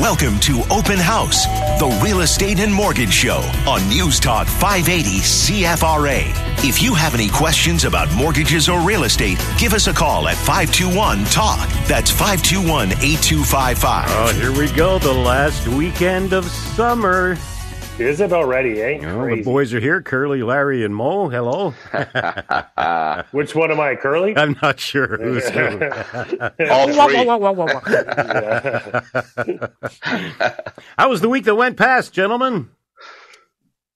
Welcome to Open House, the real estate and mortgage show on News Talk 580 CFRA. If you have any questions about mortgages or real estate, give us a call at 521 TALK. That's 521 8255. Oh, here we go. The last weekend of summer. Is it already, eh? Oh, the boys are here Curly, Larry, and Moe. Hello. Which one am I, Curly? I'm not sure who's who. All three. How was the week that went past, gentlemen?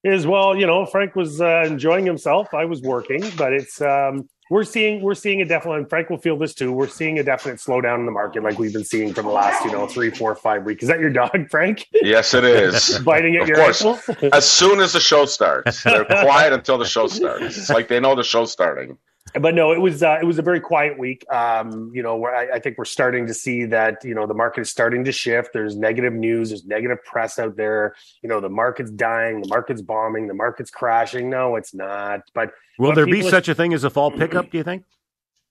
Is well, you know, Frank was uh, enjoying himself. I was working, but it's um, we're seeing we're seeing a definite. And Frank will feel this too. We're seeing a definite slowdown in the market, like we've been seeing for the last, you know, three, four, five weeks. Is that your dog, Frank? Yes, it is. Biting at Of your course. ankle. As soon as the show starts, they're quiet until the show starts. It's like they know the show's starting. But no, it was uh, it was a very quiet week. Um, you know, where I, I think we're starting to see that you know the market is starting to shift. There's negative news, there's negative press out there. You know, the market's dying, the market's bombing, the market's crashing. No, it's not. But Will but there be such a thing as a fall pickup, do you think?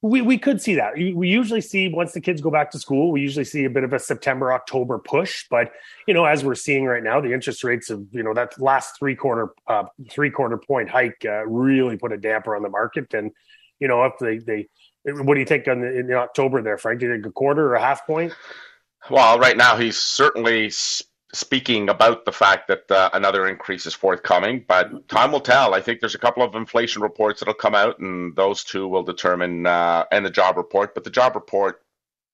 We we could see that. We we usually see once the kids go back to school, we usually see a bit of a September October push. But you know, as we're seeing right now, the interest rates of you know that last three quarter uh, three quarter point hike uh, really put a damper on the market. And you know, if they they what do you think on the, in October there, Frank? Do you think a quarter or a half point? Well, right now he's certainly speaking about the fact that uh, another increase is forthcoming, but time will tell. I think there's a couple of inflation reports that'll come out, and those two will determine, uh, and the job report. But the job report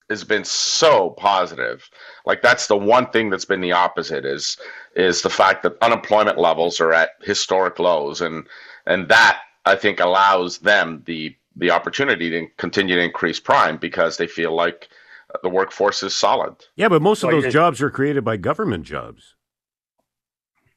has been so positive. Like that's the one thing that's been the opposite is is the fact that unemployment levels are at historic lows, and and that I think allows them the the opportunity to continue to increase prime because they feel like the workforce is solid. Yeah, but most of Well, those it- jobs are created by government jobs.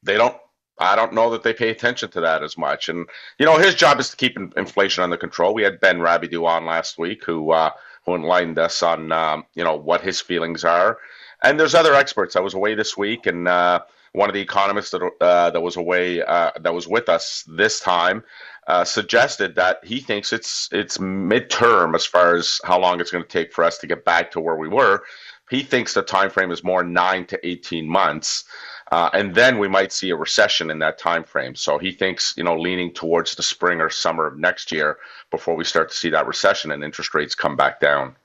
They don't. I don't know that they pay attention to that as much. And you know, his job is to keep in- inflation under control. We had Ben Rabideau on last week, who uh, who enlightened us on um, you know what his feelings are. And there's other experts. I was away this week, and uh, one of the economists that uh, that was away uh, that was with us this time uh, suggested that he thinks it's it's midterm as far as how long it's going to take for us to get back to where we were. He thinks the time frame is more nine to eighteen months, uh, and then we might see a recession in that time frame. So he thinks, you know, leaning towards the spring or summer of next year before we start to see that recession and interest rates come back down.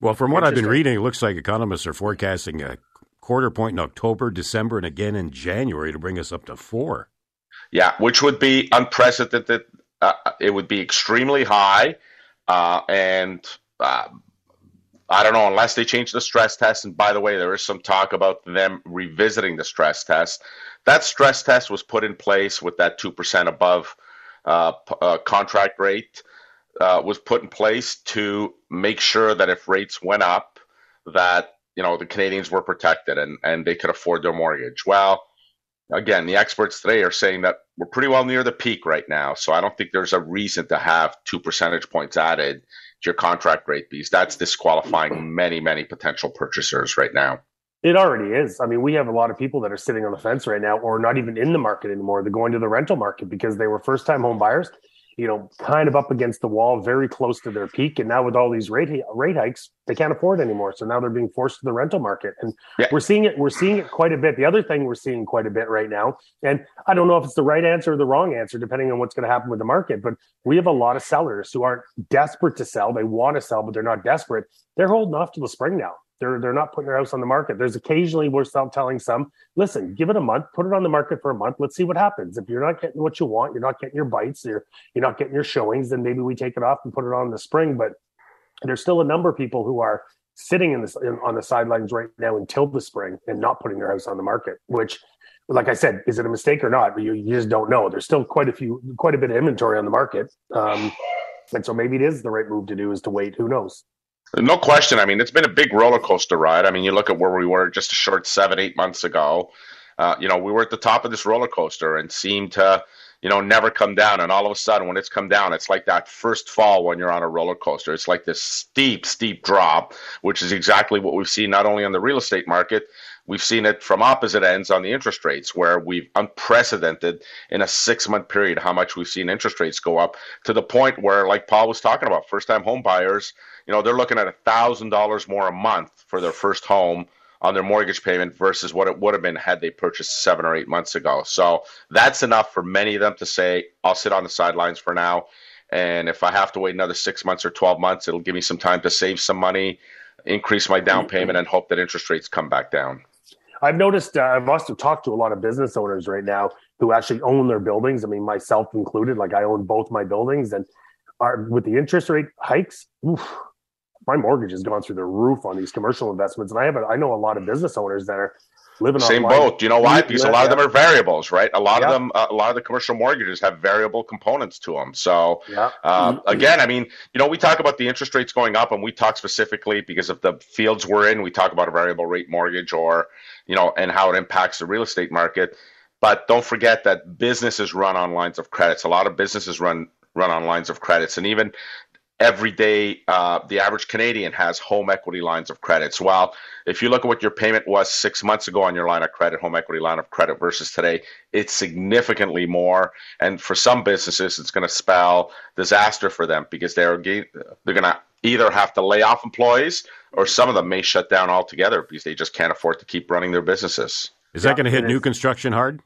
Well, from what I've been reading, it looks like economists are forecasting a quarter point in October, December, and again in January to bring us up to four. Yeah, which would be unprecedented. Uh, it would be extremely high, uh, and uh, I don't know unless they change the stress test. And by the way, there is some talk about them revisiting the stress test. That stress test was put in place with that two percent above uh, uh, contract rate uh, was put in place to make sure that if rates went up, that you know the Canadians were protected and and they could afford their mortgage. Well again, the experts today are saying that we're pretty well near the peak right now. So I don't think there's a reason to have two percentage points added to your contract rate because that's disqualifying many, many potential purchasers right now. It already is. I mean, we have a lot of people that are sitting on the fence right now, or not even in the market anymore. They're going to the rental market because they were first time home buyers, you know, kind of up against the wall, very close to their peak. And now with all these rate rate hikes, they can't afford anymore. So now they're being forced to the rental market, and Yeah. we're seeing it. We're seeing it quite a bit. The other thing we're seeing quite a bit right now, and I don't know if it's the right answer or the wrong answer, depending on what's going to happen with the market. But we have a lot of sellers who aren't desperate to sell. They want to sell, but they're not desperate. They're holding off till the spring now. They're they're not putting their house on the market. There's occasionally we're still telling some, listen, give it a month, put it on the market for a month. Let's see what happens. If you're not getting what you want, you're not getting your bites, you're you're not getting your showings, then maybe we take it off and put it on in the spring. But there's still a number of people who are sitting in this on the sidelines right now until the spring and not putting their house on the market. Which, like I said, is it a mistake or not? You, you just don't know. There's still quite a few, quite a bit of inventory on the market, um, and so maybe it is the right move to do is to wait. Who knows? No question. I mean, it's been a big roller coaster ride. I mean, you look at where we were just a short seven, eight months ago. Uh, you know, we were at the top of this roller coaster and seemed to, you know, never come down. And all of a sudden, when it's come down, it's like that first fall when you're on a roller coaster. It's like this steep, steep drop, which is exactly what we've seen not only on the real estate market, we've seen it from opposite ends on the interest rates, where we've unprecedented in a six month period how much we've seen interest rates go up to the point where, like Paul was talking about, first time home buyers, you know, they're looking at a thousand dollars more a month for their first home on their mortgage payment versus what it would have been had they purchased seven or eight months ago. So that's enough for many of them to say, I'll sit on the sidelines for now. And if I have to wait another six months or 12 months, it'll give me some time to save some money, increase my down payment, and hope that interest rates come back down. I've noticed, uh, I've also talked to a lot of business owners right now who actually own their buildings. I mean, myself included, like I own both my buildings and are with the interest rate hikes. Oof, my mortgage has gone through the roof on these commercial investments. And I have, a, I know a lot of business owners that are living same boat. Do you know why? Because yeah, a lot yeah. of them are variables, right? A lot yeah. of them, uh, a lot of the commercial mortgages have variable components to them. So uh, mm-hmm. again, I mean, you know, we talk about the interest rates going up, and we talk specifically because of the fields we're in. We talk about a variable rate mortgage, or you know, and how it impacts the real estate market. But don't forget that businesses run on lines of credits. A lot of businesses run run on lines of credits, and even every day uh, the average Canadian has home equity lines of credit. So while if you look at what your payment was six months ago on your line of credit, home equity line of credit versus today, it's significantly more. And for some businesses, it's going to spell disaster for them because they're they're going to either have to lay off employees or some of them may shut down altogether because they just can't afford to keep running their businesses. Is that going to hit new construction hard?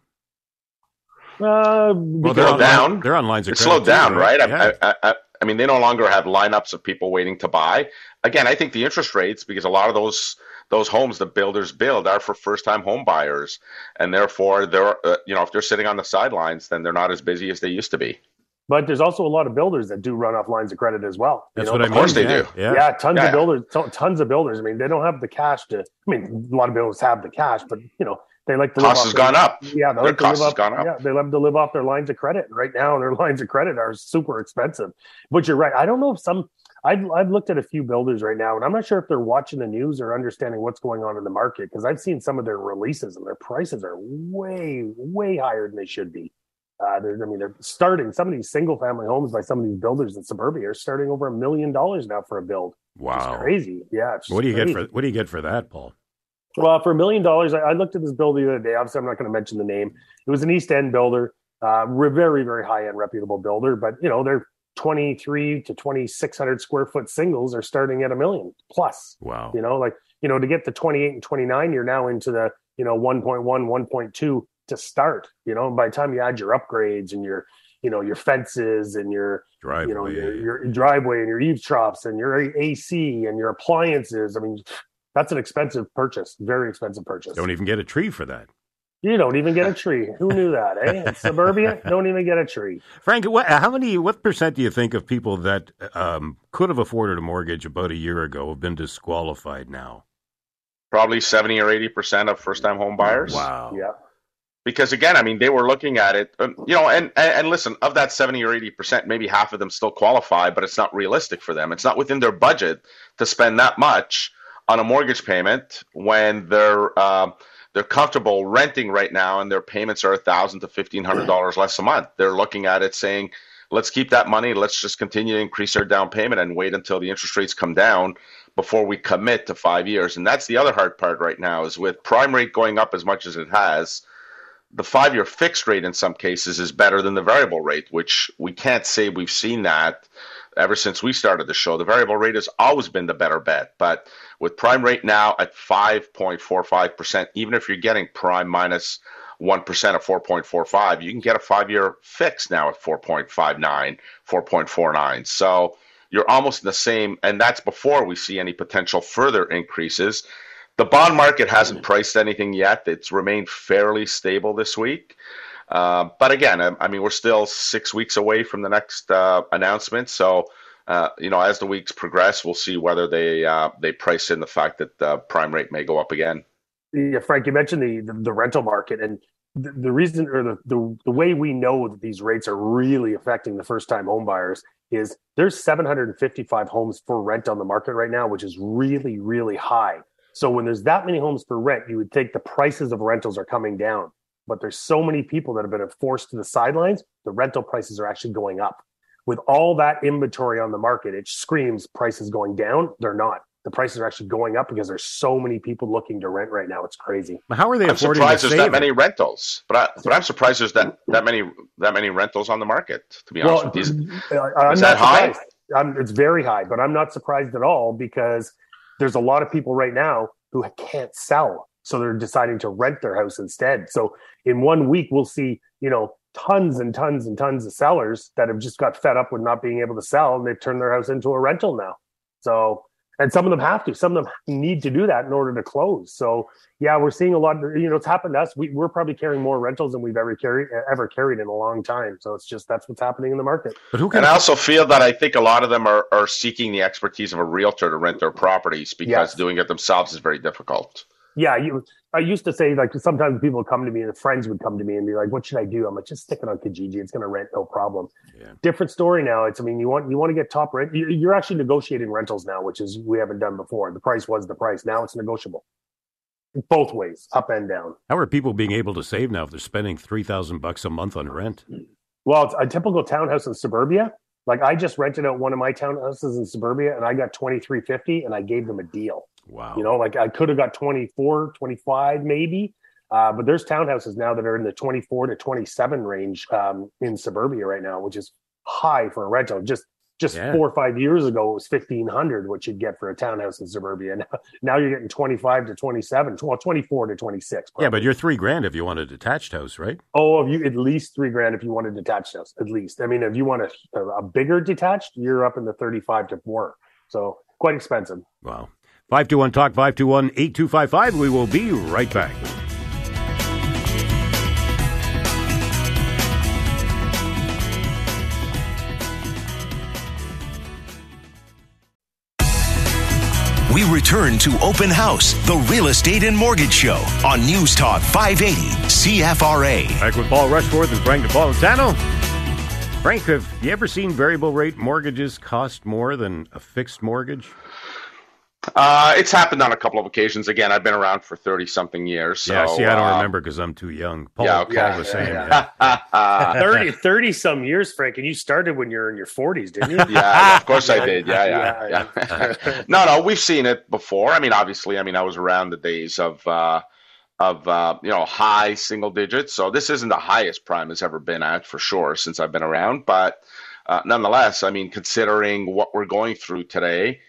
Uh, well, they're on, down. They're on lines of credit. Slowed down, right? right? Yeah. I, I, I mean, they no longer have lineups of people waiting to buy. Again, I think the interest rates, because a lot of those those homes the builders build are for first time home buyers, and therefore they're uh, you know if they're sitting on the sidelines, then they're not as busy as they used to be. But there's also a lot of builders that do run off lines of credit as well. That's know? what I mean. Of course they yeah. do. Yeah, yeah tons yeah. of builders, tons of builders. I mean, they don't have the cash to. I mean, a lot of builders have the cash, but you know, they like to cost has gone up. Yeah, they their like cost has off, gone up. Yeah, they love to live off their lines of credit. Right now, their lines of credit are super expensive. But you're right. I don't know if some. I've I've looked at a few builders right now, and I'm not sure if they're watching the news or understanding what's going on in the market because I've seen some of their releases and their prices are way way higher than they should be. Uh, I mean, they're starting some of these single family homes by some of these builders in suburbia are starting over a million dollars now for a build. Wow, crazy! Yeah, what do you crazy. get for what do you get for that, Paul? Well, for a million dollars, I, looked at this builder the other day. Obviously, I'm not going to mention the name. It was an East End builder, uh, very, very high end, reputable builder. But you know, they're 23 to 2600 square foot singles are starting at a million plus. Wow. You know, like you know, to get to 28 and 29, you're now into the you know 1.1, 1.2 to start. You know, and by the time you add your upgrades and your you know your fences and your driveway. you know your, your driveway and your eaves troughs and your AC and your appliances. I mean, that's an expensive purchase, very expensive purchase. Don't even get a tree for that. You don't even get a tree. Who knew that? Eh? Suburbia don't even get a tree. Frank, what, how many? What percent do you think of people that um, could have afforded a mortgage about a year ago have been disqualified now? Probably seventy or eighty percent of first-time home buyers. Wow. Yeah. Because again, I mean, they were looking at it, um, you know, and, and and listen, of that seventy or eighty percent, maybe half of them still qualify, but it's not realistic for them. It's not within their budget to spend that much on a mortgage payment when they're uh, they're comfortable renting right now and their payments are a thousand to fifteen hundred dollars less a month. They're looking at it saying, let's keep that money, let's just continue to increase our down payment and wait until the interest rates come down before we commit to five years. And that's the other hard part right now is with prime rate going up as much as it has, the five year fixed rate in some cases is better than the variable rate, which we can't say we've seen that ever since we started the show. The variable rate has always been the better bet, but with prime rate now at 5.45%, even if you're getting prime minus 1 of 4.45, you can get a five year fix now at 4.59, 4.49. So you're almost in the same, and that's before we see any potential further increases. The bond market hasn't priced anything yet. It's remained fairly stable this week. Uh, but again, I, I, mean, we're still six weeks away from the next uh, announcement. So uh, you know, as the weeks progress, we'll see whether they uh, they price in the fact that the prime rate may go up again. Yeah, Frank, you mentioned the the, the rental market, and the, the reason or the, the, the way we know that these rates are really affecting the first time home buyers is there's 755 homes for rent on the market right now, which is really really high. So when there's that many homes for rent, you would think the prices of rentals are coming down. But there's so many people that have been forced to the sidelines, the rental prices are actually going up with all that inventory on the market, it screams prices going down. They're not. The prices are actually going up because there's so many people looking to rent right now. It's crazy. How are they I'm affording surprised there's that many rentals, but I, but I'm surprised there's that that many that many rentals on the market. To be honest well, with you, uh, I'm is that high? I'm, it's very high, but I'm not surprised at all because there's a lot of people right now who can't sell. So they're deciding to rent their house instead. So in one week, we'll see, you know, tons and tons and tons of sellers that have just got fed up with not being able to sell and they've turned their house into a rental now. So and some of them have to some of them need to do that in order to close so yeah we're seeing a lot you know it's happened to us we, we're probably carrying more rentals than we've ever carried ever carried in a long time so it's just that's what's happening in the market but who can and i also feel that i think a lot of them are, are seeking the expertise of a realtor to rent their properties because yes. doing it themselves is very difficult yeah you I used to say like sometimes people come to me and friends would come to me and be like, "What should I do?" I'm like, "Just stick it on Kijiji. It's going to rent, no problem." Yeah. Different story now. It's I mean, you want you want to get top rent. You're actually negotiating rentals now, which is we haven't done before. The price was the price. Now it's negotiable, both ways, up and down. How are people being able to save now if they're spending three thousand bucks a month on rent? Well, it's a typical townhouse in suburbia. Like I just rented out one of my townhouses in suburbia, and I got twenty three fifty, and I gave them a deal. Wow. You know, like I could have got 24, 25 maybe. Uh, but there's townhouses now that are in the 24 to 27 range um, in suburbia right now, which is high for a rental. Just just yeah. four or five years ago, it was 1500 what you'd get for a townhouse in suburbia. Now, now you're getting 25 to 27, well, 24 to 26. Probably. Yeah, but you're three grand if you want a detached house, right? Oh, if you at least three grand if you want a detached house, at least. I mean, if you want a, a bigger detached, you're up in the 35 to more. So quite expensive. Wow. 521 Talk 521 8255. We will be right back. We return to Open House, the real estate and mortgage show on News Talk 580 CFRA. Back with Paul Rushforth and Frank Napolitano. Frank, have you ever seen variable rate mortgages cost more than a fixed mortgage? Uh, it's happened on a couple of occasions. Again, I've been around for thirty something years. So, yeah, see, I don't uh, remember because I'm too young. Paul, yeah, okay. Paul was saying yeah, yeah. 30, 30 some years, Frank, and you started when you're in your forties, didn't you? yeah, of course I did. Yeah, yeah, yeah. no, no, we've seen it before. I mean, obviously, I mean, I was around the days of. Uh, of uh, you know high single digits, so this isn't the highest prime has ever been at for sure since I've been around. But uh, nonetheless, I mean, considering what we're going through today,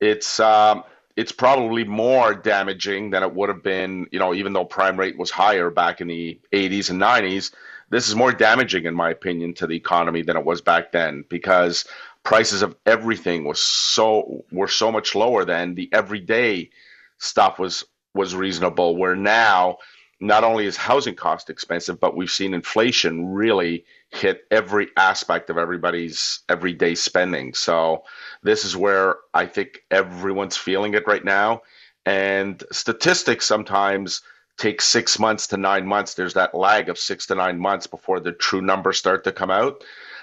it's um, it's probably more damaging than it would have been, you know, even though prime rate was higher back in the 80s and 90s. This is more damaging, in my opinion, to the economy than it was back then because prices of everything was so were so much lower then. The everyday stuff was was reasonable. Where now, not only is housing cost expensive, but we've seen inflation really hit every aspect of everybody's everyday spending. So this is where I think everyone's feeling it right now. And statistics sometimes take six months to nine months. There's that lag of six to nine months before the true numbers start to come out.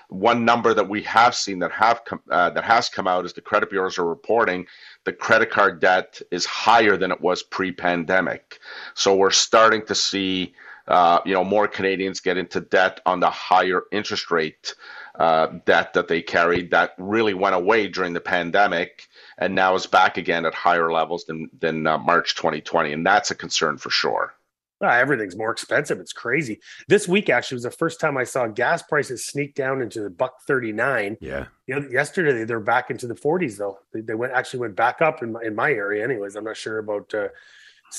One number that we have seen that have uh, that has come out is the credit bureaus are reporting the credit card debt is higher than it was pre-pandemic. So we're starting to see uh, you know, more Canadians get into debt on the higher interest rate uh, debt that they carried that really went away during the pandemic and now is back again at higher levels than than uh, March 2020, and that's a concern for sure. Ah, everything's more expensive. It's crazy. This week actually was the first time I saw gas prices sneak down into the buck thirty nine. Yeah. You know, yesterday they're back into the forties though. They, they, went actually went back up in my, in my area. Anyways, I'm not sure about uh,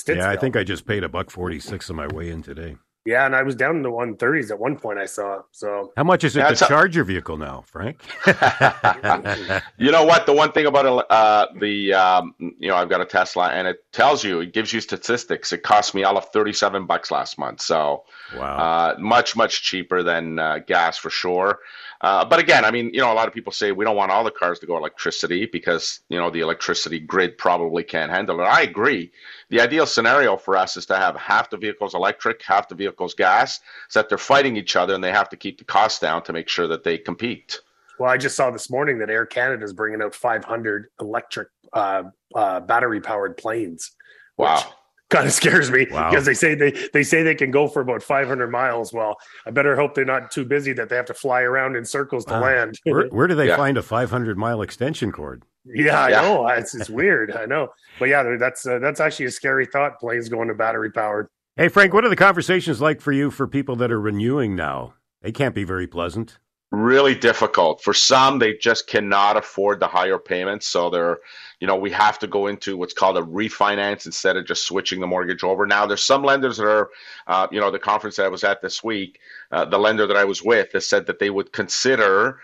yeah, I think I just paid a buck forty six on my way in today. Yeah, and I was down in the 130s at one point. I saw. So how much is it to charge your vehicle now, Frank? you know what? The one thing about uh, the um, you know I've got a Tesla, and it tells you it gives you statistics. It cost me all of 37 bucks last month, so wow, uh, much much cheaper than uh, gas for sure. Uh, but again, I mean, you know, a lot of people say we don't want all the cars to go electricity because you know the electricity grid probably can't handle it. I agree. The ideal scenario for us is to have half the vehicles electric, half the vehicles gas, so that they're fighting each other and they have to keep the costs down to make sure that they compete. Well, I just saw this morning that Air Canada is bringing out 500 electric uh, uh, battery powered planes. Wow kind of scares me wow. because they say they they say they can go for about 500 miles. Well, I better hope they're not too busy that they have to fly around in circles to uh, land. where, where, do they yeah. find a 500 mile extension cord? Yeah, I yeah. know. It's, it's weird. I know, but yeah, that's uh, that's actually a scary thought. Planes going to battery powered. Hey, Frank, what are the conversations like for you for people that are renewing now? They can't be very pleasant. Really difficult. For some, they just cannot afford the higher payments. So they're, you know, we have to go into what's called a refinance instead of just switching the mortgage over. Now, there's some lenders that are, uh, you know, the conference that I was at this week, uh, the lender that I was with has said that they would consider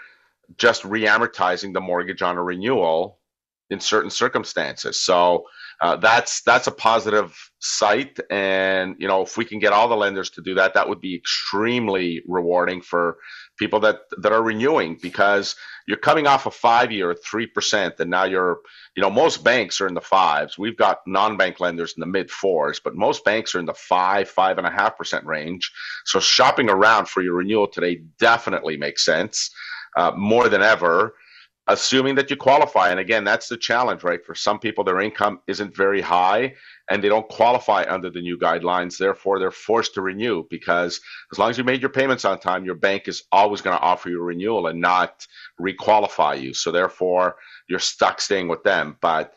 just re-amortizing the mortgage on a renewal in certain circumstances. So uh, that's that's a positive sight, and you know if we can get all the lenders to do that, that would be extremely rewarding for people that that are renewing because you're coming off a five year three percent, and now you're you know most banks are in the fives. We've got non-bank lenders in the mid fours, but most banks are in the five five and a half percent range. So shopping around for your renewal today definitely makes sense uh, more than ever assuming that you qualify. And again, that's the challenge, right? For some people, their income isn't very high and they don't qualify under the new guidelines. Therefore, they're forced to renew because as long as you made your payments on time, your bank is always going to offer you a renewal and not requalify you. So therefore, you're stuck staying with them. But,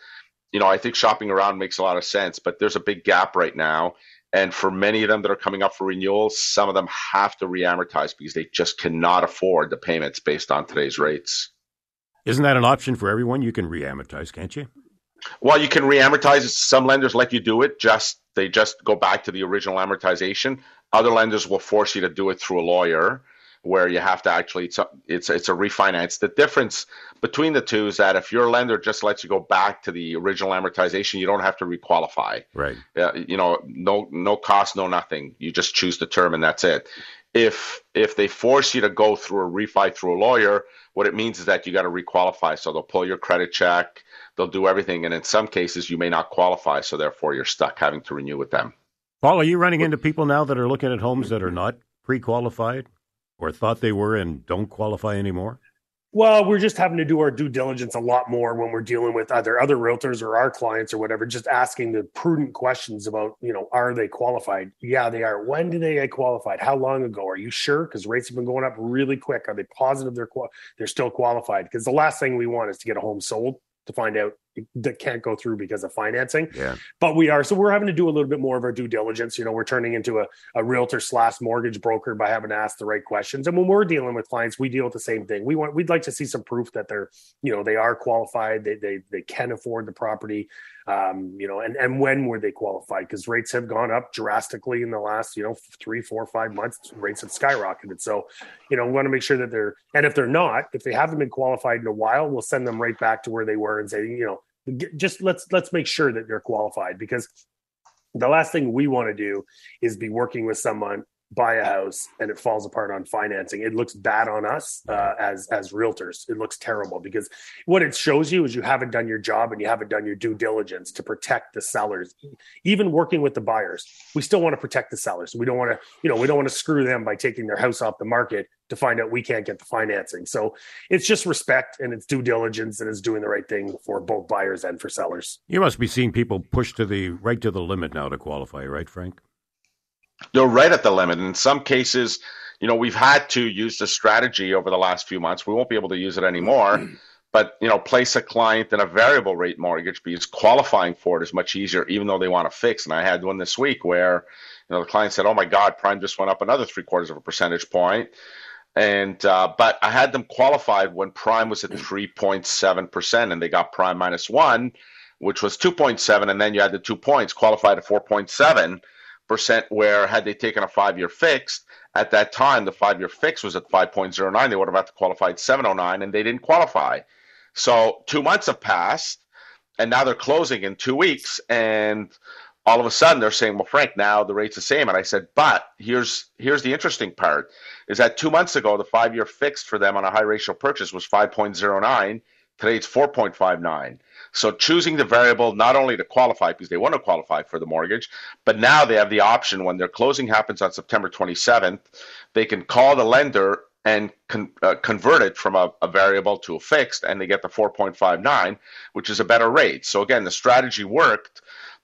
you know, I think shopping around makes a lot of sense, but there's a big gap right now. And for many of them that are coming up for renewal, some of them have to reamortize because they just cannot afford the payments based on today's rates. Isn't that an option for everyone? You can reamortize, can't you? Well, you can reamortize. Some lenders let you do it. Just they just go back to the original amortization. Other lenders will force you to do it through a lawyer, where you have to actually it's a, it's it's a refinance. The difference between the two is that if your lender just lets you go back to the original amortization, you don't have to requalify. Right. Uh, you know, no no cost, no nothing. You just choose the term and that's it. If if they force you to go through a refi through a lawyer, what it means is that you got to requalify. So they'll pull your credit check, they'll do everything, and in some cases you may not qualify. So therefore you're stuck having to renew with them. Paul, are you running into people now that are looking at homes that are not pre-qualified or thought they were and don't qualify anymore? Well, we're just having to do our due diligence a lot more when we're dealing with either other realtors or our clients or whatever, just asking the prudent questions about, you know, are they qualified? Yeah, they are. When did they get qualified? How long ago? Are you sure? Because rates have been going up really quick. Are they positive they're they're still qualified? Because the last thing we want is to get a home sold to find out that can't go through because of financing. Yeah. But we are so we're having to do a little bit more of our due diligence. You know, we're turning into a, a realtor slash mortgage broker by having to ask the right questions. And when we're dealing with clients, we deal with the same thing. We want we'd like to see some proof that they're, you know, they are qualified, they they they can afford the property. Um, you know, and and when were they qualified? Because rates have gone up drastically in the last, you know, three, four, five months. Rates have skyrocketed. So, you know, we want to make sure that they're and if they're not, if they haven't been qualified in a while, we'll send them right back to where they were and say, you know, just let's let's make sure that they're qualified because the last thing we want to do is be working with someone buy a house and it falls apart on financing it looks bad on us uh, as as realtors. It looks terrible because what it shows you is you haven't done your job and you haven't done your due diligence to protect the sellers. Even working with the buyers we still want to protect the sellers. We don't want to you know we don't want to screw them by taking their house off the market to find out we can't get the financing. So it's just respect and it's due diligence and it's doing the right thing for both buyers and for sellers. You must be seeing people push to the right to the limit now to qualify right frank they're right at the limit. In some cases, you know, we've had to use the strategy over the last few months. We won't be able to use it anymore. But you know, place a client in a variable rate mortgage because qualifying for it is much easier, even though they want to fix. And I had one this week where, you know, the client said, "Oh my God, prime just went up another three quarters of a percentage point." And uh, but I had them qualified when prime was at three point seven percent, and they got prime minus one, which was two point seven, and then you had the two points qualified at four point seven percent where had they taken a five year fixed at that time the five year fix was at 5.09 they would have had to qualify at 709 and they didn't qualify. So two months have passed and now they're closing in two weeks and all of a sudden they're saying well frank now the rate's the same. And i said but here's here's the interesting part is that two months ago the five year fixed for them on a high ratio purchase was 5.09 today it's 4.59 so choosing the variable not only to qualify because they want to qualify for the mortgage, but now they have the option when their closing happens on September 27th, they can call the lender and con- uh, convert it from a, a, variable to a fixed, and they get the 4.59, which is a better rate. So again, the strategy worked,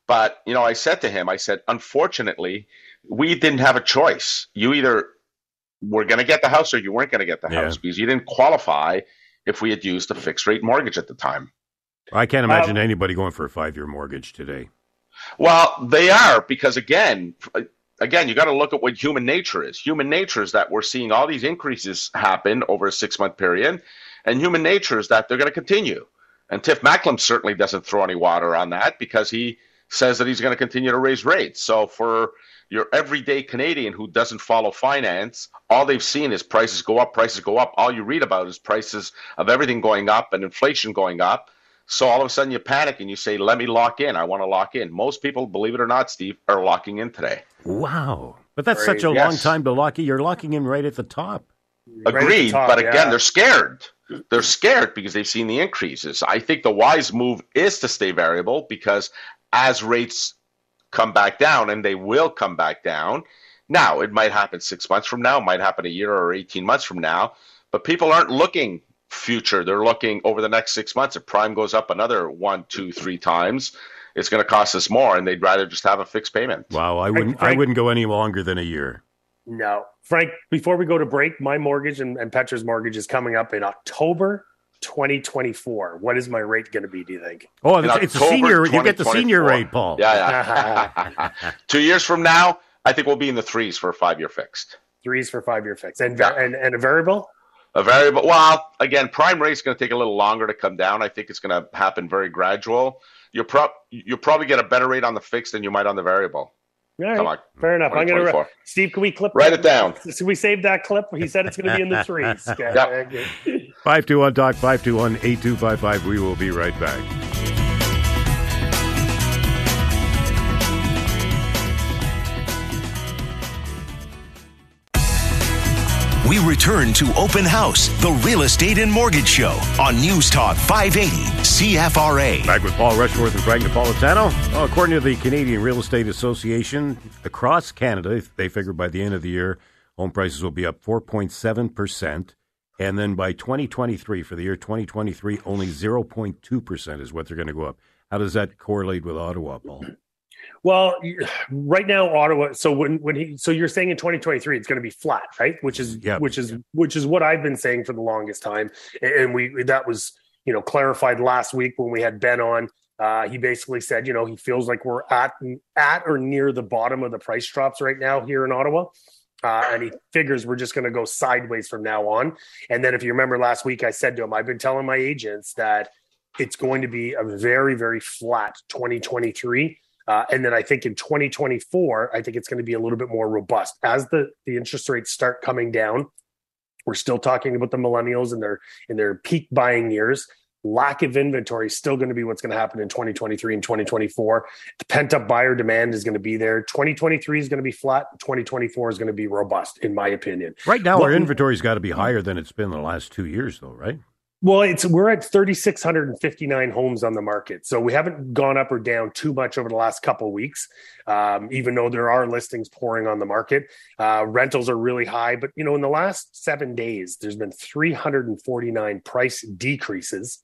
but you know, I said to him, I said, unfortunately, we didn't have a choice. You either were going to get the house or you weren't going to get the house because you didn't qualify if we had used a fixed rate mortgage at the time. I can't imagine um, anybody going for a five year mortgage today. Well, they are because again, again, you got to look at what human nature is. Human nature is that we're seeing all these increases happen over a six month period, and human nature is that they're going to continue. And Tiff Macklem certainly doesn't throw any water on that because he says that he's going to continue to raise rates. So for your everyday Canadian who doesn't follow finance, all they've seen is prices go up, prices go up. All you read about is prices of everything going up and inflation going up. So all of a sudden you panic and you say, "Let me lock in. I want to lock in." Most people, believe it or not, Steve, are locking in today. Wow, but that's such a yes. long time to lock in. You're locking in right at the top. Agreed, right the top, but again, yeah. they're scared. They're scared because they've seen the increases. I think the wise move is to stay variable because as rates come back down, and they will come back down. Now, it might happen six months from now, might happen a year or 18 months from now, but people aren't looking future. They're looking over the next six months. If prime goes up another one, two, three times, it's going to cost us more, and they'd rather just have a fixed payment. Wow, I wouldn't. Frank, I wouldn't go any longer than a year. No, Frank. Before we go to break, my mortgage and, and Petra's mortgage is coming up in October 2024. What is my rate going to be? Do you think? Oh, it's, October, a senior. You get the senior rate, Paul. Yeah, yeah. Two years from now, I think we'll be in the threes for a five-year fixed. Threes for five-year fixed, and yeah. and and a variable. A variable. Well, again, prime rate is going to take a little longer to come down. I think it's going to happen very gradual. You'll pro- you'll probably get a better rate on the fixed than you might on the variable. Right. Come on. Fair enough. I'm going to Steve. Can we clip? Write that? it down. So we saved that clip. He said it's going to be in the threes. Yep. 521 Talk 521 8255. We will be right back. We return to Open House, the real estate and mortgage show on News Talk 580 CFRA. Back with Paul Rushforth and Frank Napolitano. Well, according to the Canadian Real Estate Association, across Canada, they figure by the end of the year, home prices will be up 4.7 percent and then by 2023, for the year 2023, only 0.2% is what they're going to go up. How does that correlate with Ottawa, Paul? Well, right now Ottawa. So when when he so you're saying in 2023 it's going to be flat, right? Which is which is which is what I've been saying for the longest time, and we that was you know clarified last week when we had Ben on. Uh, he basically said, you know, he feels like we're at at or near the bottom of the price drops right now here in Ottawa. Uh, and he figures we're just going to go sideways from now on. And then, if you remember last week, I said to him, I've been telling my agents that it's going to be a very, very flat 2023 uh, and then I think in 2024, I think it's going to be a little bit more robust as the the interest rates start coming down. We're still talking about the millennials and their in their peak buying years. Lack of inventory is still going to be what's going to happen in 2023 and 2024. The pent up buyer demand is going to be there. 2023 is going to be flat. 2024 is going to be robust, in my opinion. Right now, our inventory's got to be higher than it's been the last two years, though, right? Well, it's we're at 3,659 homes on the market, so we haven't gone up or down too much over the last couple weeks. Um, even though there are listings pouring on the market, uh, rentals are really high. But you know, in the last seven days, there's been 349 price decreases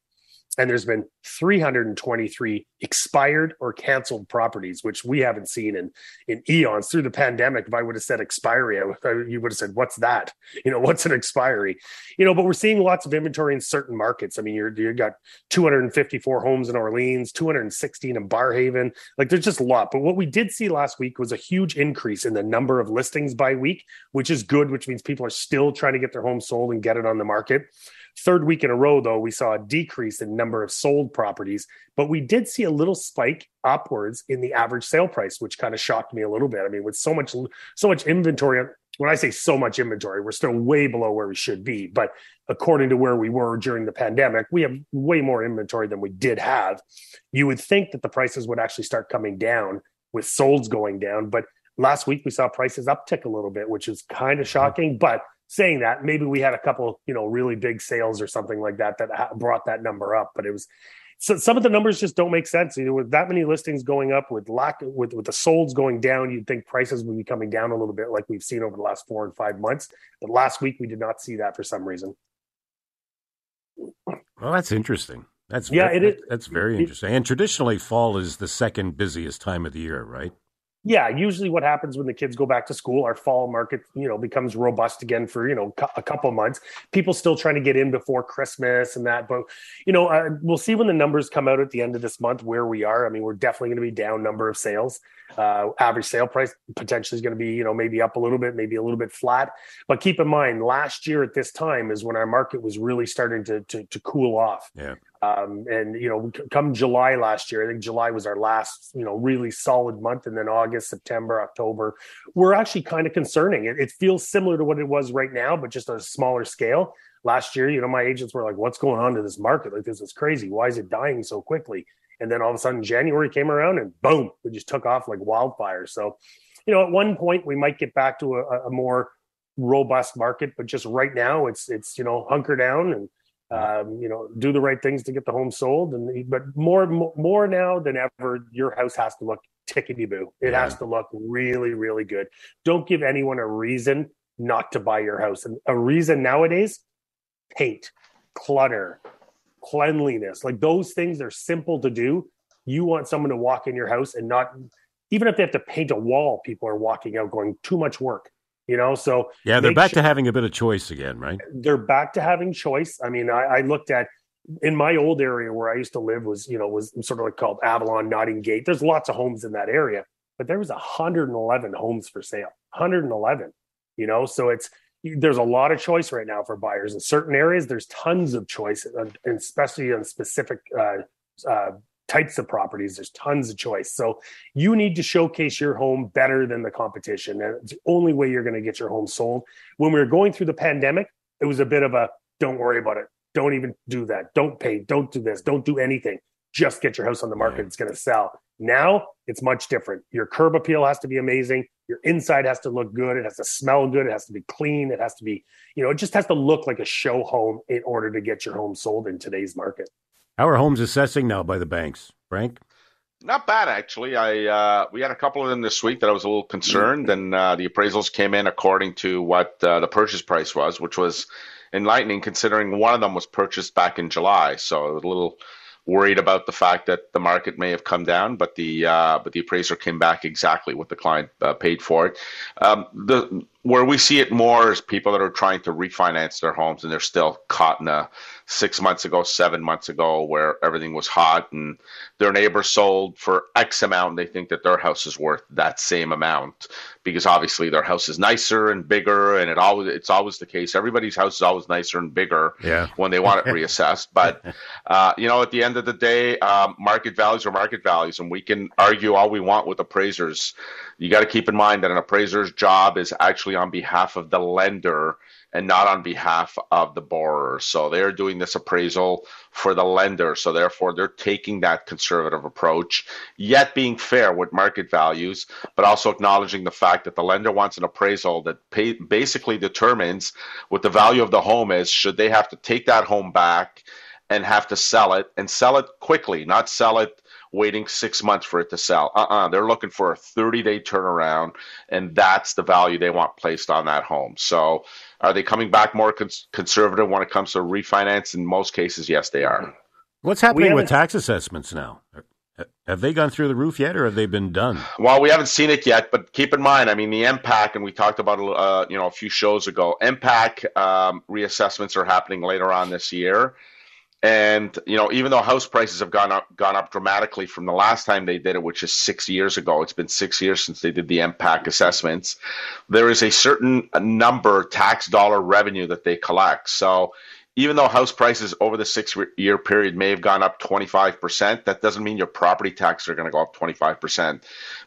and there's been 323 expired or canceled properties, which we haven't seen in in eons through the pandemic. If I would have said expiry, you would have said, "What's that?" You know, what's an expiry? You know, but we're seeing lots of inventory in certain markets. I mean, you're you got 254 homes in Orleans, 216 in Barrhaven. Like, there's just a lot. But what we did see last week was a huge increase in the number of listings by week, which is good, which means people are still trying to get their home sold and get it on the market. Third week in a row, though, we saw a decrease in number of sold properties, but we did see a little spike upwards in the average sale price, which kind of shocked me a little bit. I mean, with so much so much inventory, when I say so much inventory, we're still way below where we should be. But according to where we were during the pandemic, we have way more inventory than we did have. You would think that the prices would actually start coming down with solds going down, but last week we saw prices uptick a little bit, which is kind of mm-hmm. shocking. But saying that maybe we had a couple you know really big sales or something like that that brought that number up but it was so some of the numbers just don't make sense. You know, with that many listings going up with lack with with the solds going down you'd think prices would be coming down a little bit like we've seen over the last four and five months but last week we did not see that for some reason. Well that's interesting. That's yeah very, it is. that's very interesting. And traditionally fall is the second busiest time of the year right yeah, usually what happens when the kids go back to school, our fall market, you know, becomes robust again for, you know, a couple months. People still trying to get in before Christmas and that. But, you know, uh, we'll see when the numbers come out at the end of this month where we are. I mean, we're definitely going to be down number of sales. Uh, average sale price potentially is going to be, you know, maybe up a little bit, maybe a little bit flat. But keep in mind, last year at this time is when our market was really starting to, to, to cool off. Yeah. Um, and you know, come July last year, I think July was our last, you know, really solid month, and then August, September, October were actually kind of concerning. It, it feels similar to what it was right now, but just on a smaller scale. Last year, you know, my agents were like, "What's going on to this market? Like, this is crazy. Why is it dying so quickly?" And then all of a sudden, January came around, and boom, it just took off like wildfire. So, you know, at one point, we might get back to a, a more robust market, but just right now, it's it's you know, hunker down and um, you know, do the right things to get the home sold. And but more more now than ever, your house has to look tickety boo. It yeah. has to look really really good. Don't give anyone a reason not to buy your house. And a reason nowadays, paint, clutter, cleanliness, like those things are simple to do. You want someone to walk in your house and not even if they have to paint a wall, people are walking out going too much work you know? So yeah they're back sure, to having a bit of choice again right? They're back to having choice. I mean I, I, looked at in my old area where i used to live was you know was sort of like called avalon notting gate. There's lots of homes in that area but there was 111 homes for sale 111 you know? So it's there's a lot of choice right now for buyers. In certain areas there's tons of choice and especially on specific uh, uh, types of properties. There's tons of choice. So you need to showcase your home better than the competition. And it's the only way you're going to get your home sold. When we were going through the pandemic, it was a bit of a don't worry about it. Don't even do that. Don't pay. Don't do this. Don't do anything. Just get your house on the market. It's going to sell. Now it's much different. Your curb appeal has to be amazing. Your inside has to look good. It has to smell good. It has to be clean. It has to be, you know, it just has to look like a show home in order to get your home sold in today's market. How are homes assessing now by the banks, Frank? Not bad actually. I uh, we had a couple of them this week that I was a little concerned, and uh, the appraisals came in according to what uh, the purchase price was, which was enlightening considering one of them was purchased back in July. So I was a little worried about the fact that the market may have come down, but the uh, but the appraiser came back exactly what the client uh, paid for it. Um, the where we see it more is people that are trying to refinance their homes and they're still caught in a six months ago, seven months ago, where everything was hot and their neighbor sold for X amount. And they think that their house is worth that same amount because obviously their house is nicer and bigger. And it always, it's always the case. Everybody's house is always nicer and bigger yeah. when they want it reassessed. but, uh, you know, at the end of the day, um, market values are market values and we can argue all we want with appraisers. You got to keep in mind that an appraiser's job is actually on behalf of the lender and not on behalf of the borrower. So they're doing this appraisal for the lender. So therefore, they're taking that conservative approach, yet being fair with market values, but also acknowledging the fact that the lender wants an appraisal that pay, basically determines what the value of the home is. Should they have to take that home back and have to sell it and sell it quickly, not sell it waiting six months for it to sell. Uh uh-uh, uh, they are looking for a 30 day turnaround, and that's the value they want placed on that home. So, are they coming back more cons- conservative when it comes to refinance? In most cases, yes, they are. What's happening with tax assessments now? Have they gone through the roof yet, or have they been done? Well, we haven't seen it yet, but keep in mind, I mean, the MPAC, and we talked about uh, you know a few shows ago. MPAC um, reassessments are happening later on this year, and you know, even though house prices have gone up gone up dramatically from the last time they did it, which is six years ago, it's been six years since they did the MPAC assessments. There is a certain number tax dollar revenue that they collect. So even though house prices over the six year period may have gone up 25%, that doesn't mean your property taxes are going to go up 25%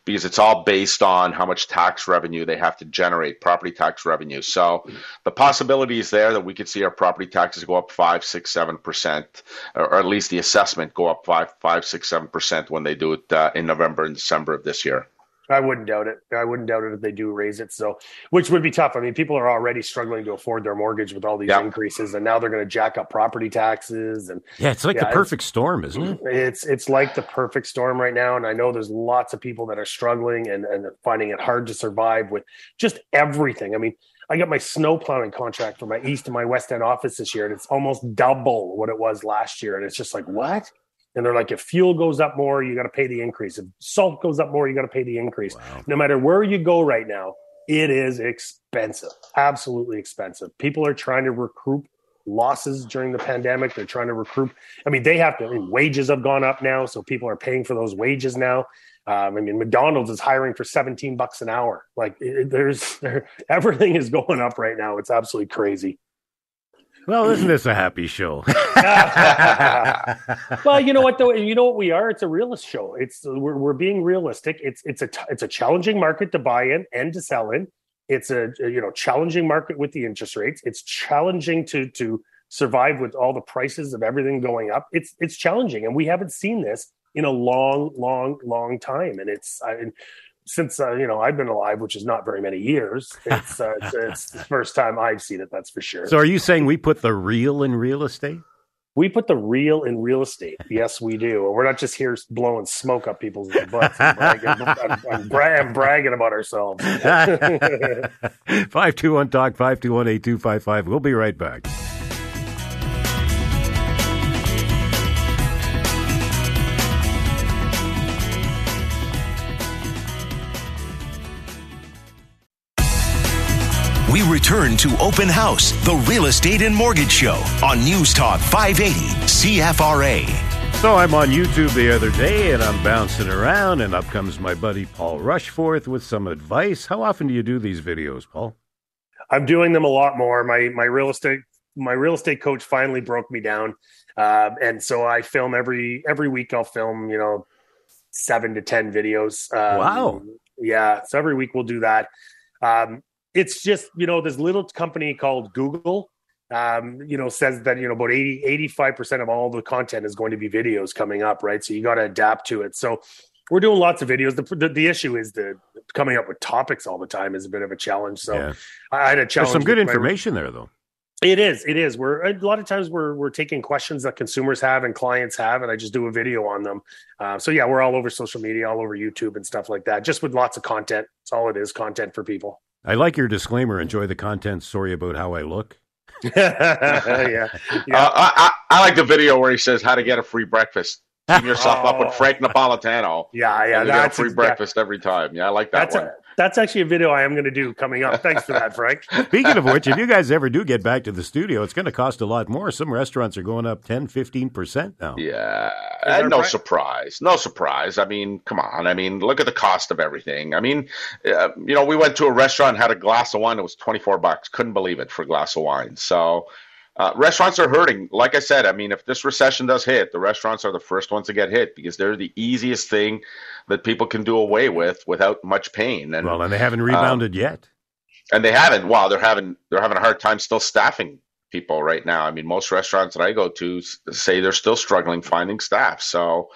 because it's all based on how much tax revenue they have to generate, property tax revenue. So the possibility is there that we could see our property taxes go up five, six, seven percent, or at least the assessment go up five, five, six, seven percent when they do it uh, in November and December of this year. I wouldn't doubt it. I wouldn't doubt it if they do raise it. So, which would be tough. I mean, people are already struggling to afford their mortgage with all these increases, and now they're going to jack up property taxes. And yeah, it's like yeah, the perfect storm, isn't it? It's it's like the perfect storm right now. And I know there's lots of people that are struggling and and finding it hard to survive with just everything. I mean, I got my snow plowing contract for my east and my west end office this year, and it's almost double what it was last year. And it's just like, what? And they're like, if fuel goes up more, you got to pay the increase. If salt goes up more, you got to pay the increase. Wow. No matter where you go right now, it is expensive, absolutely expensive. People are trying to recoup losses during the pandemic. They're trying to recoup. I mean, they have to, I mean, wages have gone up now. So people are paying for those wages now. Um, I mean, McDonald's is hiring for 17 bucks an hour. Like it, there's there, everything is going up right now. It's absolutely crazy. Well, isn't this a happy show? well, you know what though, you know what we are. It's a realist show. It's we're, we're being realistic. It's it's a it's a challenging market to buy in and to sell in. It's a you know challenging market with the interest rates. It's challenging to to survive with all the prices of everything going up. It's it's challenging, and we haven't seen this in a long, long, long time. And it's I, since uh, you know I've been alive, which is not very many years. It's, uh, it's, it's the first time I've seen it. That's for sure. so, are you saying we put the real in real estate? We put the real in real estate. Yes, we do. And we're not just here blowing smoke up people's butts and bragging, I'm, I'm, bra- I'm bragging about ourselves. 521 Talk, 521 8255. We'll be right back. Return to Open House, the real estate and mortgage show on News Talk 580 CFRA. So, I'm on YouTube the other day and I'm bouncing around, and up comes my buddy Paul Rushforth with some advice. How often do you do these videos, Paul? I'm doing them a lot more. My my real estate my real estate coach finally broke me down, uh, and so I film every every week. I'll film you know seven to ten videos. Um, Wow. Yeah, so every week we'll do that. Um, it's just you know this little company called Google. Um, you know, says that you know about 80 85 percent of all the content is going to be videos coming up, right? So you got to adapt to it. So we're doing lots of videos. The, the the issue is the coming up with topics all the time is a bit of a challenge. So Yeah. I had a There's challenge. some good with my- information there, though. it is. It is. We're a lot of times we're we're taking questions that consumers have and clients have, and I just do a video on them. Uh, so yeah, we're all over social media, all over YouTube and stuff like that, just with lots of content. That's all it is, content for people. I like your disclaimer. Enjoy the content. Sorry about how I look. yeah, yeah. Uh, I, I, I like the video where he says how to get a free breakfast. Team yourself up Oh. with Frank Napolitano. yeah, yeah. and you get a That's free exa- breakfast every time. Yeah, I like that That's one. a, that's actually a video I am going to do coming up. Thanks for that, Frank. Speaking of which, if you guys ever do get back to the studio, it's going to cost a lot more. Some restaurants are going up 10, 15% now. Yeah, and no right? surprise. No surprise. I mean, come on. I mean, look at the cost of everything. I mean, uh, you know, we went to a restaurant, had a glass of wine. It was twenty four bucks. Couldn't believe it for a glass of wine. So, uh, restaurants are hurting. Like I said, I mean, if this recession does hit, the restaurants are the first ones to get hit because they're the easiest thing that people can do away with without much pain. And Well, and they haven't Um, rebounded yet. and they haven't. Wow, they're having they're having a hard time still staffing people right now. I mean, most restaurants that I go to say they're still struggling finding staff. So,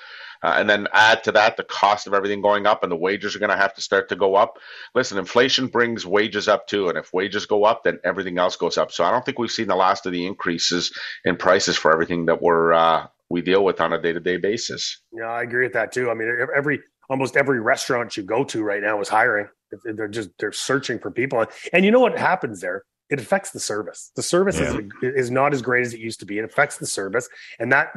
uh, and then add to that the cost of everything going up, and the wages are going to have to start to go up. Listen, inflation brings wages up too, and if wages go up, then everything else goes up. So I don't think we've seen the last of the increases in prices for everything that we're uh, we deal with on a day to day basis. Yeah, I agree with that too. I mean, every almost every restaurant you go to right now is hiring. They're just they're searching for people, and you know what happens there? It affects the service. The service is is not as great as it used to be. It affects the service, and that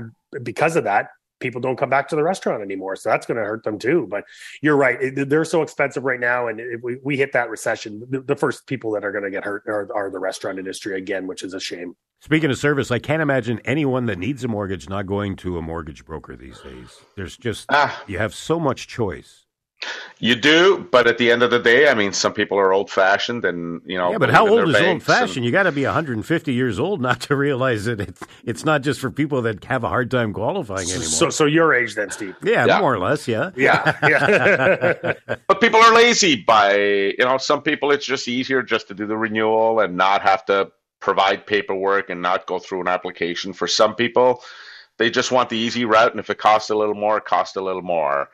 because of that, people don't come back to the restaurant anymore. So that's going to hurt them too. But you're right; it, they're so expensive right now, and if we, we hit that recession, the, the first people that are going to get hurt are, are the restaurant industry again, which is a shame. Speaking of service, I can't imagine anyone that needs a mortgage not going to a mortgage broker these days. There's just, Ah. you have so much choice. You do, but at the end of the day, I mean, some people are old fashioned, and you know. Yeah, but how old is old fashioned? and- You got to be 150 years old not to realize that it's, it's not just for people that have a hard time qualifying anymore. So, so your age then, Steve? yeah, Yeah. more or less, yeah. Yeah, yeah. But people are lazy by, you know, some people it's just easier just to do the renewal and not have to provide paperwork and not go through an application. For some people, they just want the easy route, and if it costs a little more, it costs a little more.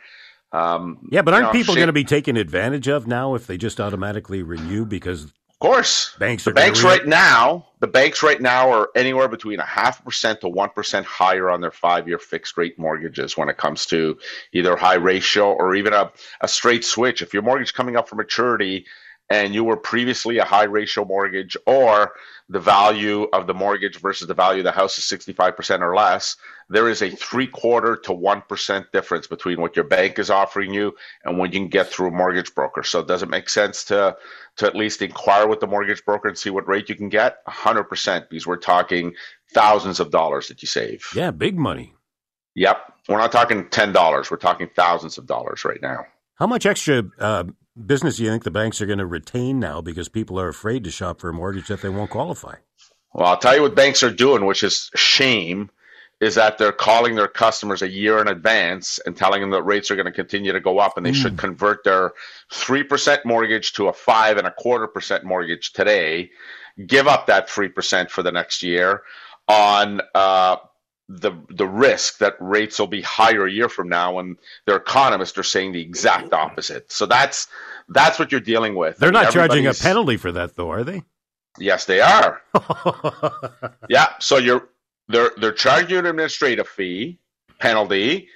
Um, Yeah, but aren't know, people going to be taken advantage of now if they just automatically renew because Of course, banks the banks right now, the banks right now are anywhere between a half percent to one percent higher on their five-year fixed rate mortgages when it comes to either high ratio or even a, a straight switch. If your mortgage coming up for maturity and you were previously a high ratio mortgage or the value of the mortgage versus the value of the house is 65% or less, there is a three quarter to 1% difference between what your bank is offering you and what you can get through a mortgage broker. So does it make sense to, to at least inquire with the mortgage broker and see what rate you can get? 100% because we're talking thousands of dollars that you save. Yeah, big money. Yep. We're not talking $10. We're talking thousands of dollars right now. How much extra uh, business do you think the banks are going to retain now because people are afraid to shop for a mortgage that they won't qualify? Well, I'll tell you what banks are doing, which is shame, is that they're calling their customers a year in advance and telling them that rates are going to continue to go up and they mm. should convert their 3% mortgage to a five and a quarter percent mortgage today, give up that 3% for the next year on uh, the the risk that rates will be higher a year from now and their economists are saying the exact opposite. So that's that's what you're dealing with. They're not charging a penalty for that though are they? Yes they are. Yeah so you're they're they're charging you an administrative fee penalty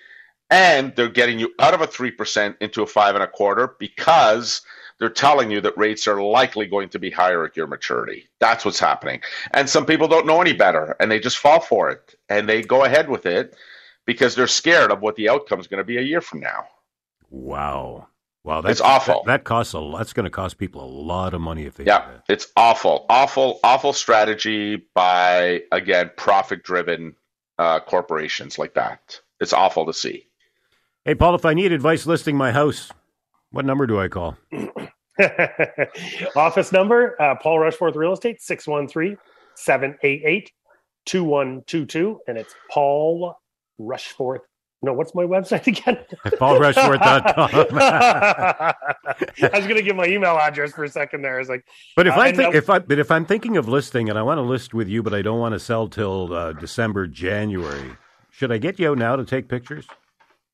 and they're getting you out of a 3% into a five and a quarter because they're telling you that rates are likely going to be higher at your maturity. That's what's happening. And some people don't know any better and they just fall for it and they go ahead with it because they're scared of what the outcome is going to be a year from now. Wow. Wow, that's it's awful. That, that costs a that's going to cost people a lot of money if they yeah, it's awful, awful, awful strategy by again profit driven uh, corporations like that. It's awful to see. Hey, Paul, if I need advice listing my house, what number do I call? Office number, uh, Paul Rushforth Real Estate, 613 788 2122. And it's Paul Rushforth. No, what's my website again? PaulRushforth.com. I was going to give my email address for a second there. I was like, but if uh, I think, if I, but if I'm thinking of listing and I want to list with you, but I don't want to sell till uh, December, January, should I get you out now to take pictures?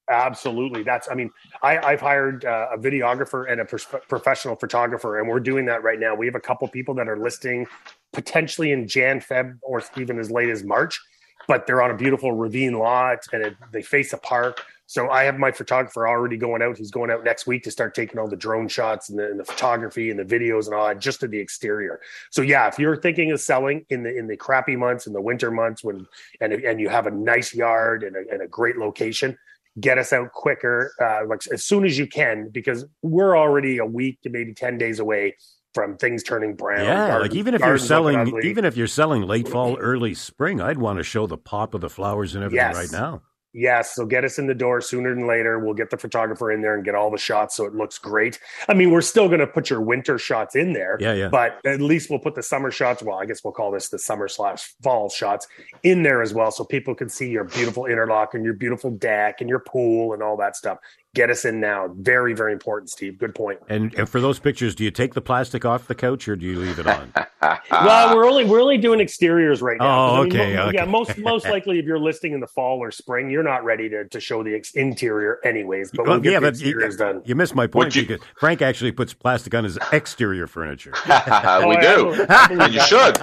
Absolutely. That's, I mean, I, I've hired uh, a videographer and a pro- professional photographer, and we're doing that right now. We have a couple people that are listing potentially in Jan, Feb, or even as late as March, but they're on a beautiful ravine lot and it, they face a park. So I have my photographer already going out. He's going out next week to start taking all the drone shots and the, and the photography and the videos and all that, just to the exterior. So yeah, if you're thinking of selling in the in the crappy months, in the winter months, when and and you have a nice yard and a, and a great location, get us out quicker, uh, like as soon as you can, because we're already a week to maybe ten days away from things turning brown. Yeah, garden, like even if you're selling, even if you're selling late fall, early spring, I'd want to show the pop of the flowers and everything yes. right now. Yes, so get us in the door sooner than later. We'll get the photographer in there and get all the shots so it looks great. I mean, we're still going to put your winter shots in there. Yeah, yeah. But at least we'll put the summer shots. Well, I guess we'll call this the summer slash fall shots in there as well, so people can see your beautiful interlock and your beautiful deck and your pool and all that stuff get us in now. Very, very important, Steve. Good point. And, and for those pictures, do you take the plastic off the couch or do you leave it on? well, we're only we're only doing exteriors right now. Oh, okay, I mean, okay. Yeah, most most likely, if you're listing in the fall or spring, you're not ready to, to show the ex- interior anyways. But we'll, yeah, but you, done. You missed my point you, because Frank actually puts plastic on his exterior furniture. we oh, do, and you should,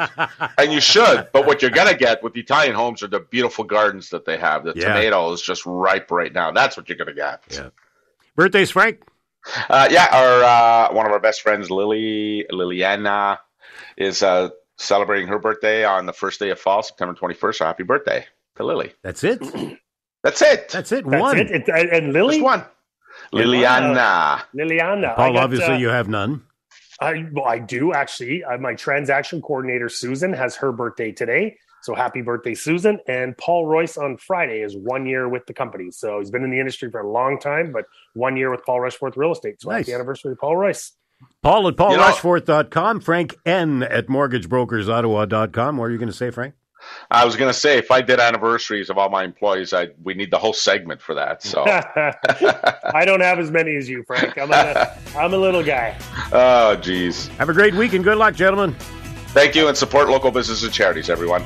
and you should. But what you're gonna get with the Italian homes are the beautiful gardens that they have. The yeah. tomato is just ripe right now. That's what you're gonna get. Yeah. Birthdays, Frank? Uh, yeah, our uh, one of our best friends, Lily Liliana, is uh, celebrating her birthday on the first day of fall, September twenty first. So happy birthday to Lily. That's it. That's it. That's it. That's one. It. It, and Lily. Just one. Liliana. Liliana. Paul, got, obviously, uh, you have none. I well, I do actually. Uh, my transaction coordinator Susan has her birthday today, so happy birthday, Susan. And Paul Royce on Friday is one year with the company. So he's been in the industry for a long time, but one year with Paul Rushforth Real Estate. So nice. happy anniversary, of Paul Royce. Paul at paulrushforth.com, Frank N at mortgagebrokersottawa.com. What are you going to say, Frank? I was going to say, if I did anniversaries of all my employees, I we need the whole segment for that. So I don't have as many as you, Frank. I'm a, I'm a little guy. Oh, geez. Have a great week and good luck, gentlemen. Thank you and support local businesses and charities, everyone.